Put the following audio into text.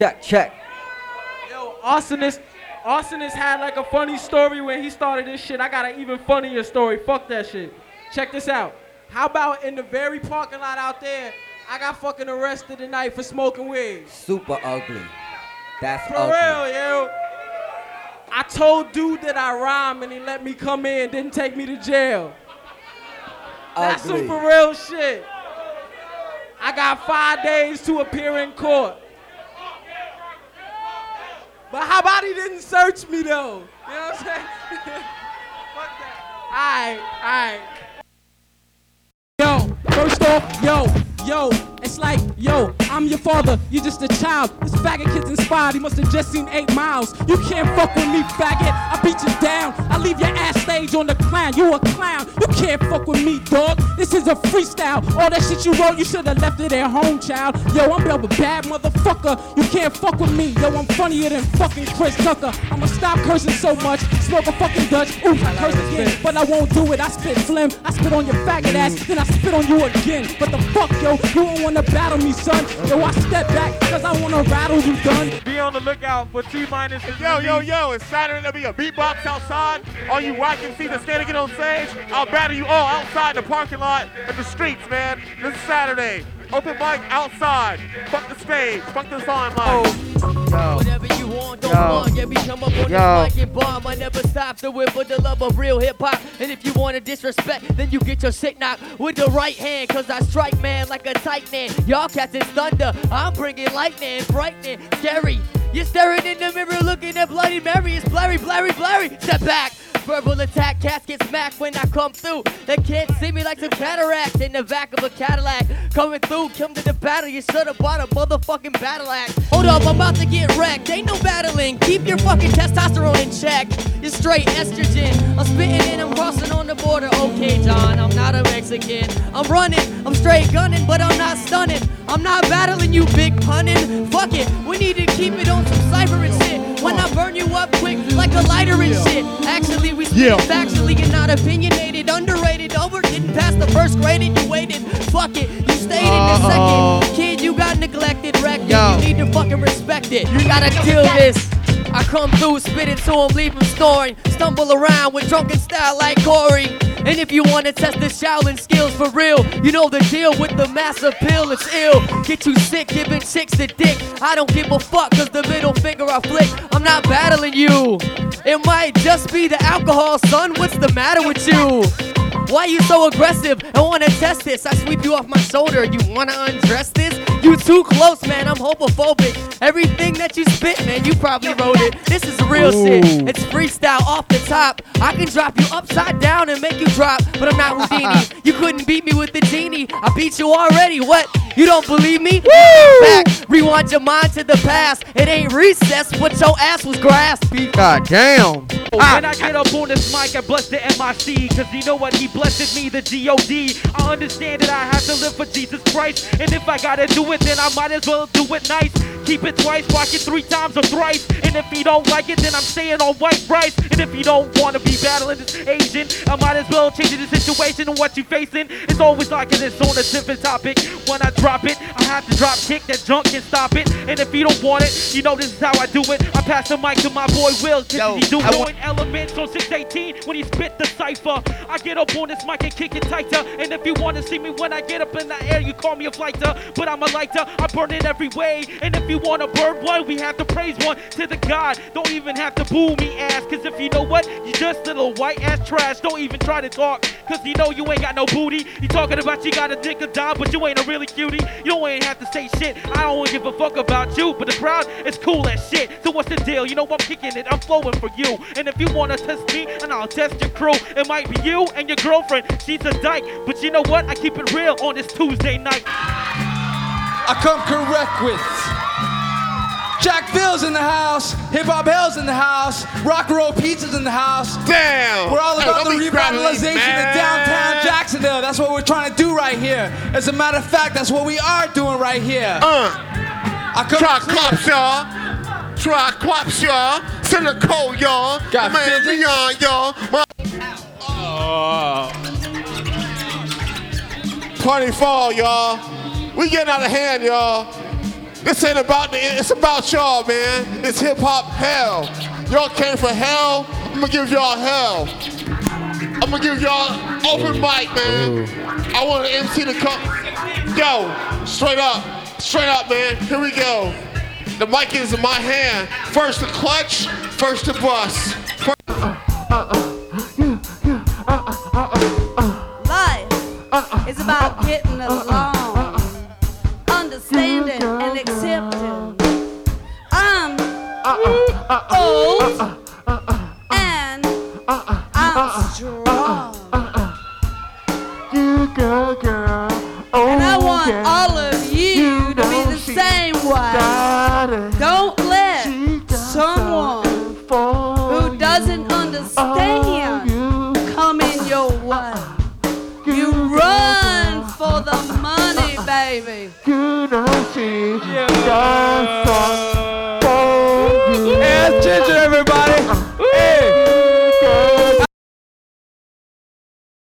Check, check. Yo, Austin is Austin has had like a funny story when he started this shit. I got an even funnier story. Fuck that shit. Check this out. How about in the very parking lot out there, I got fucking arrested tonight for smoking weed. Super ugly. That's For ugly. real, yo. I told dude that I rhyme and he let me come in, didn't take me to jail. That's some Ugly. for real shit. I got five days to appear in court. But how about he didn't search me though? You know what I'm saying? Fuck that. Alright, alright. Yo, first off, yo, yo, it's like, yo, I'm your father, you're just a child. This faggot kid's inspired, he must have just seen eight miles. You can't fuck with me, faggot. I beat you down, I leave your ass stage on the clown. You a clown, you can't fuck with me, dog. This is a freestyle. All that shit you wrote, you should have left it at home, child. Yo, I'm built a bad motherfucker. You can't fuck with me. Yo, I'm funnier than fucking Chris Tucker. I'ma stop cursing so much, smoke a fucking Dutch. Ooh, I curse again, but I won't do it. I spit phlegm, I spit on your faggot ass, then I spit on you again. But the fuck, yo, you don't wanna battle me, son. Yo, I step back, cause I wanna rattle you, done. Be on the lookout for T minus. Yo, yo, yo, it's Saturday. There'll be a beatbox outside. All you rock MCs that stand to get on stage, I'll battle you all outside in the parking lot and the streets, man. This is Saturday. Open mic outside. Fuck the stage. Fuck this limelight. Oh. Whatever you want, don't Yo. Yeah, we come up on Yo. this mic and bomb. I never stop to it for the love of real hip hop. And if you want to disrespect, then you get your shit knocked with the right hand. Cause I strike man like a titan. Y'all cats is thunder. I'm bringing lightning, frightening, scary. You're staring in the mirror looking at Bloody Mary. It's blurry, blurry, blurry. Step back. Verbal attack, cats get smacked when I come through. They can't see me like some cataracts in the back of a Cadillac. Coming through, come to the battle. You should have bought a motherfucking battle axe. Hold up, I'm about to get wrecked. Ain't no battling. Keep your fucking testosterone in check. You're straight estrogen. I'm spitting and I'm crossing on the border. Okay, John, I'm not a Mexican. I'm running, I'm straight gunning, but I'm not stunning. I'm not battling you, big punnin'. Fuck it, we need to keep it on some cipher and shit. When I burn you up quick like a lighter and shit. Actually, we spit Yeah. factually and not opinionated, underrated, over getting past the first grade and you waited. Fuck it, you stayed in the uh-huh. second. Kid, you got neglected, wrecked. Yo. You need to fucking respect it. You gotta kill this. I come through, spit it to him, leave him snoring. Stumble around with drunken style like Corey. And if you wanna test the Shaolin skills for real, you know the deal with the massive pill, it's ill. Get you sick, giving chicks the dick. I don't give a fuck, cause the middle finger I flick. I'm not battling you. It might just be the alcohol, son. What's the matter with you? Why you so aggressive? I wanna test this. I sweep you off my shoulder. You wanna undress this? You too close, man. I'm homophobic. Everything that you spit, man, you probably wrote it. This is real shit. It's freestyle off the top. I can drop you upside down and make you drop, but I'm not Houdini. you couldn't beat me with the genie. I beat you already. What? You don't believe me? Back, rewind your mind to the past. It ain't recess, but your ass was grass. God damn. When I ah, get up on this mic, I bless the MIC, cause you know what? He blessed me, the GOD. I understand that I have to live for Jesus Christ, and if I gotta do it, then I might as well do it nice. Keep it twice, watch it three times or thrice, and if you don't like it, then I'm staying on white rice. And if you don't wanna be battling this Asian, I might as well change the situation and what you facing. It's always like this on a different topic. When I drop it, I have to drop kick that junk and stop it. And if you don't want it, you know this is how I do it. I pass the mic to my boy Will, cause he do it. elements on 618 when he spit the cipher. I get up on this mic and kick it tighter. And if you wanna see me when I get up in the air, you call me a flighter. But I'm a lighter, I burn it every way. And if you wanna burn one, we have to praise one to the God. Don't even have to boo me ass, cause if you know what, you just little white ass trash. Don't even try to talk, cause you know you ain't got no booty. You talking about you got a dick or dime, but you ain't a really cutie. You don't ain't have to say shit. I don't give a fuck about you, but the crowd is cool as shit. So what's the deal? You know what I'm kicking it, I'm flowing for you. And if you wanna test me, and I'll test your crew. It might be you and your girlfriend, she's a dyke. But you know what? I keep it real on this Tuesday night. I come correct with. Jack Phil's in the house, Hip Hop Hell's in the house, Rock and Roll Pizza's in the house. Damn. We're all Hey, about the be crapping, revitalization of downtown Jacksonville. That's what we're trying to do right here. As a matter of fact, that's what we are doing right here. Uh, I come try claps, y'all. Try claps, y'all. Send a code, y'all. Got Man? Leon, y'all. My- Party fall, y'all. We getting out of hand, y'all. This ain't about the, it's about y'all, man. It's hip hop hell. Y'all came for hell. I'm gonna give y'all hell. I'm gonna give y'all open mic, man. I want an MC to come. Yo, straight up, straight up, man. Here we go. The mic is in my hand. First the clutch, first the bus. Life is about getting along, understanding old and I'm strong. And I want all of you to be the same way. Don't let someone who doesn't understand oh, you come in your uh, way. You run for the money, uh, baby. You know she Ask Ginger